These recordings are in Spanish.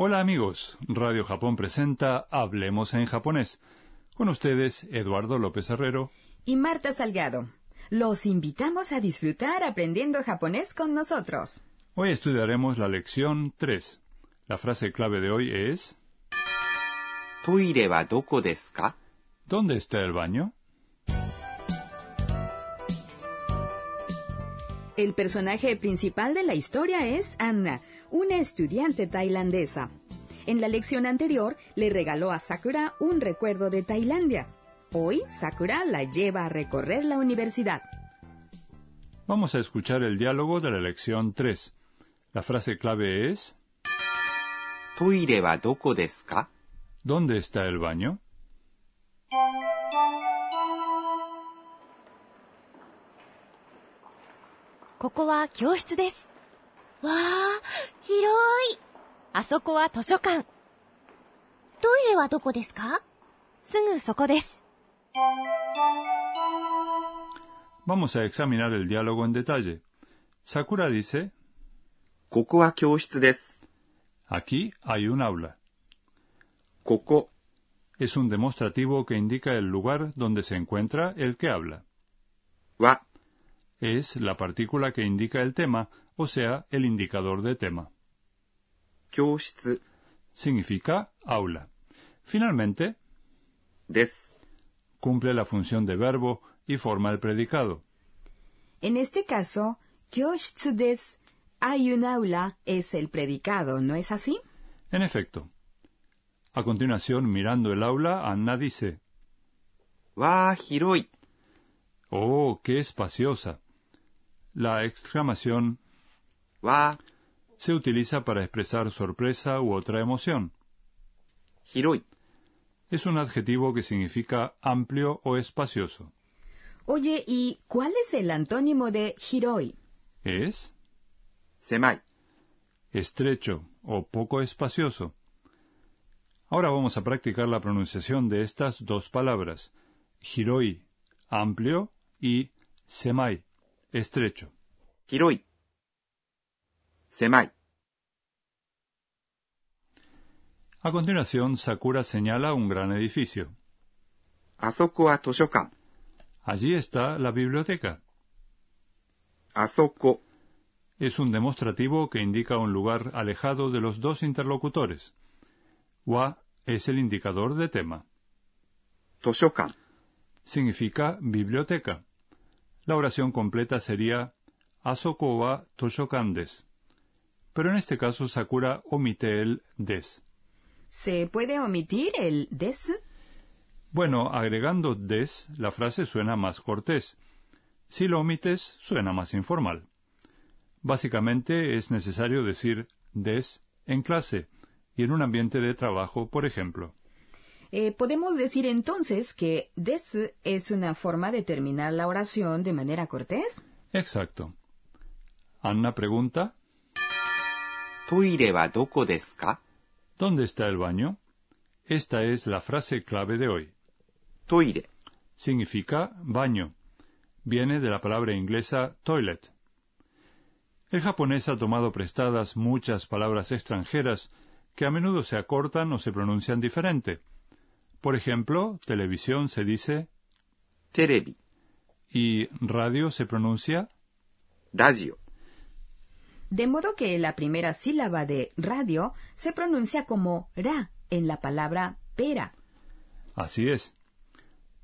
Hola amigos, Radio Japón presenta Hablemos en japonés. Con ustedes, Eduardo López Herrero y Marta Salgado. Los invitamos a disfrutar aprendiendo japonés con nosotros. Hoy estudiaremos la lección 3. La frase clave de hoy es ¿Dónde está el baño? El personaje principal de la historia es Anna, una estudiante tailandesa. En la lección anterior le regaló a Sakura un recuerdo de Tailandia. Hoy Sakura la lleva a recorrer la universidad. Vamos a escuchar el diálogo de la lección 3. La frase clave es ¿Dónde está el baño? Vamos a examinar el diálogo en detalle. Sakura dice, Aquí hay un aula. Koko Es un demostrativo que indica el lugar donde se encuentra el que habla. wa Es la partícula que indica el tema, o sea, el indicador de tema significa aula. Finalmente, des cumple la función de verbo y forma el predicado. En este caso, kyoshitsu des hay un aula es el predicado, ¿no es así? En efecto. A continuación, mirando el aula, Anna dice: ¡Wa hiroi! ¡Oh, qué espaciosa! La exclamación ¡Wa! se utiliza para expresar sorpresa u otra emoción. Hiroi. Es un adjetivo que significa amplio o espacioso. Oye, ¿y cuál es el antónimo de hiroi? Es semai. Estrecho o poco espacioso. Ahora vamos a practicar la pronunciación de estas dos palabras. Hiroi, amplio, y semai, estrecho. Hiroi semai. A continuación, Sakura señala un gran edificio. Asoko a toshokan. Allí está la biblioteca. Asoko es un demostrativo que indica un lugar alejado de los dos interlocutores. Wa es el indicador de tema. Toshokan significa biblioteca. La oración completa sería Asoko wa toshokan des. Pero en este caso Sakura omite el des. ¿Se puede omitir el des? Bueno, agregando des, la frase suena más cortés. Si lo omites, suena más informal. Básicamente es necesario decir des en clase y en un ambiente de trabajo, por ejemplo. Eh, podemos decir entonces que des es una forma de terminar la oración de manera cortés. Exacto. Anna pregunta, ¿Dónde está el baño? Esta es la frase clave de hoy. Toire significa baño. Viene de la palabra inglesa toilet. El japonés ha tomado prestadas muchas palabras extranjeras que a menudo se acortan o se pronuncian diferente. Por ejemplo, televisión se dice terebi y radio se pronuncia radio de modo que la primera sílaba de radio se pronuncia como ra en la palabra pera. Así es.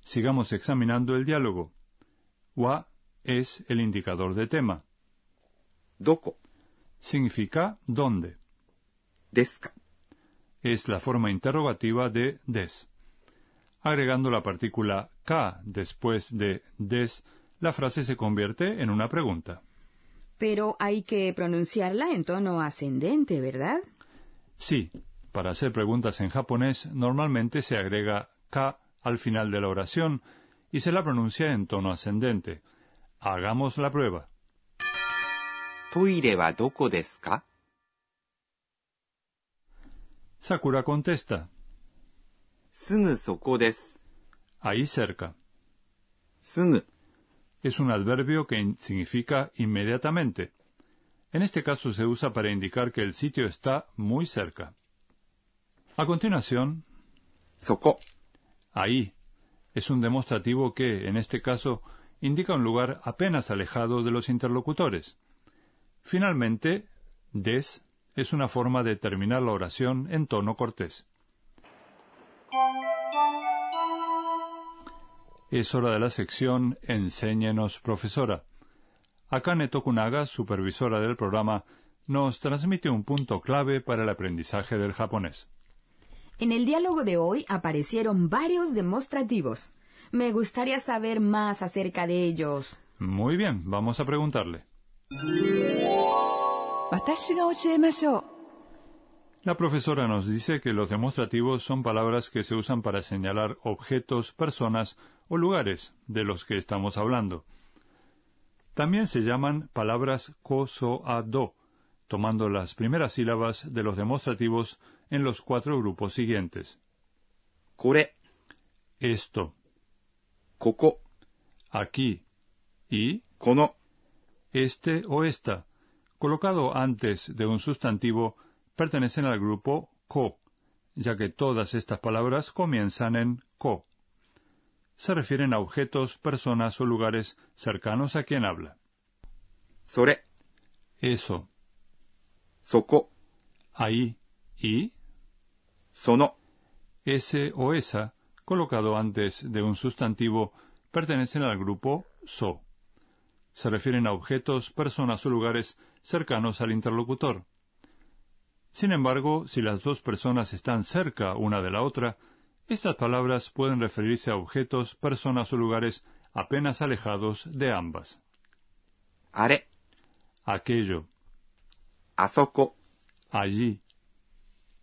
Sigamos examinando el diálogo. Wa es el indicador de tema. Doko significa dónde. Desca es la forma interrogativa de des. Agregando la partícula ka después de des, la frase se convierte en una pregunta. Pero hay que pronunciarla en tono ascendente, ¿verdad? Sí. Para hacer preguntas en japonés, normalmente se agrega ka al final de la oración y se la pronuncia en tono ascendente. Hagamos la prueba. ¿Toire wa doko desu? Sakura contesta. Sugu soko desu. Ahí cerca. Sugu es un adverbio que significa inmediatamente. En este caso se usa para indicar que el sitio está muy cerca. A continuación, そこ、ahí es un demostrativo que, en este caso, indica un lugar apenas alejado de los interlocutores. Finalmente, des es una forma de terminar la oración en tono cortés es hora de la sección Enséñenos, profesora. Akane Tokunaga, supervisora del programa, nos transmite un punto clave para el aprendizaje del japonés. En el diálogo de hoy aparecieron varios demostrativos. Me gustaría saber más acerca de ellos. Muy bien, vamos a preguntarle. La profesora nos dice que los demostrativos son palabras que se usan para señalar objetos, personas o lugares de los que estamos hablando. También se llaman palabras ko-so-a-do, tomando las primeras sílabas de los demostrativos en los cuatro grupos siguientes. Kore. Esto. Koko. Aquí. Y. Kono. Este o esta, colocado antes de un sustantivo, pertenecen al grupo ko, ya que todas estas palabras comienzan en ko se refieren a objetos, personas o lugares cercanos a quien habla. Sore. Eso. Soko. Ahí. Y. Sono. Ese o esa, colocado antes de un sustantivo, pertenecen al grupo so. Se refieren a objetos, personas o lugares cercanos al interlocutor. Sin embargo, si las dos personas están cerca una de la otra, estas palabras pueden referirse a objetos, personas o lugares apenas alejados de ambas. Are. Aquello. Azoko. Allí.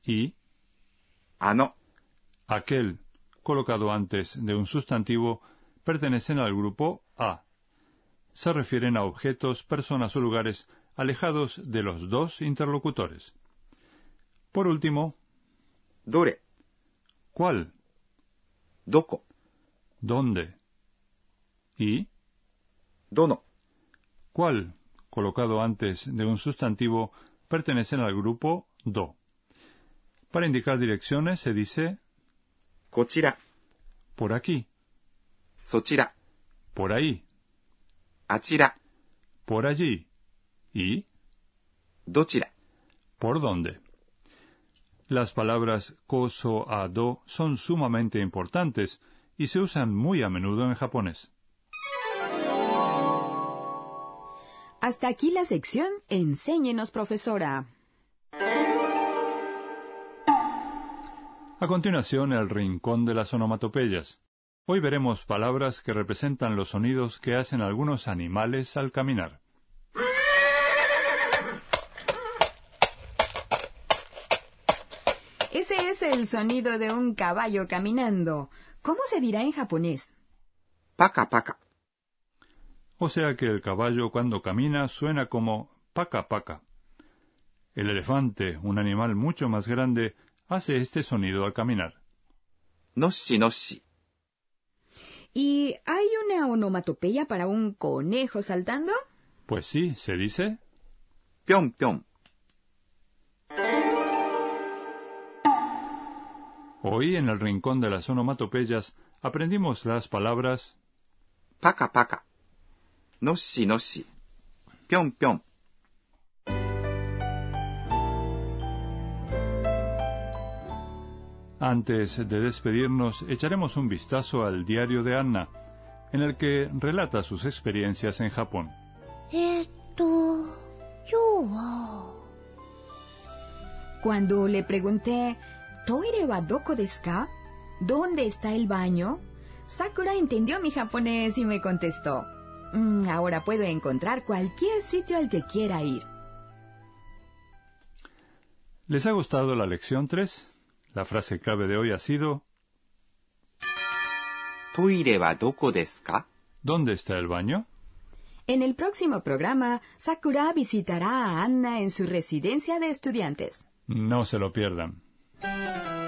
Y. Ano. Aquel, colocado antes de un sustantivo, pertenecen al grupo A. Se refieren a objetos, personas o lugares alejados de los dos interlocutores. Por último, dure ¿Cuál? Doko. ¿Dónde? ¿Y? Dono. ¿Cuál, colocado antes de un sustantivo, pertenecen al grupo do? Para indicar direcciones se dice Por aquí. Sochira. Por ahí. Achira. Por allí. ¿Y? Dochira. ¿Por dónde? Las palabras koso a do son sumamente importantes y se usan muy a menudo en japonés. Hasta aquí la sección Enséñenos, profesora. A continuación, el rincón de las onomatopeyas. Hoy veremos palabras que representan los sonidos que hacen algunos animales al caminar. Ese es el sonido de un caballo caminando. ¿Cómo se dirá en japonés? Paca, paca. O sea que el caballo cuando camina suena como paca, paca. El elefante, un animal mucho más grande, hace este sonido al caminar. Noshi, noshi. ¿Y hay una onomatopeya para un conejo saltando? Pues sí, se dice. Pion, pion. Hoy, en el rincón de las onomatopeyas, aprendimos las palabras paca paca, noshi noshi, pion pion. Antes de despedirnos, echaremos un vistazo al diario de Anna, en el que relata sus experiencias en Japón. Esto, yo. Cuando le pregunté toire wa doko desu ka? ¿Dónde está el baño? Sakura entendió mi japonés y me contestó. Mm, ahora puedo encontrar cualquier sitio al que quiera ir. ¿Les ha gustado la lección 3? La frase clave de hoy ha sido ¿Toire wa doko desu ka? ¿Dónde está el baño? En el próximo programa, Sakura visitará a Anna en su residencia de estudiantes. No se lo pierdan. Thank you.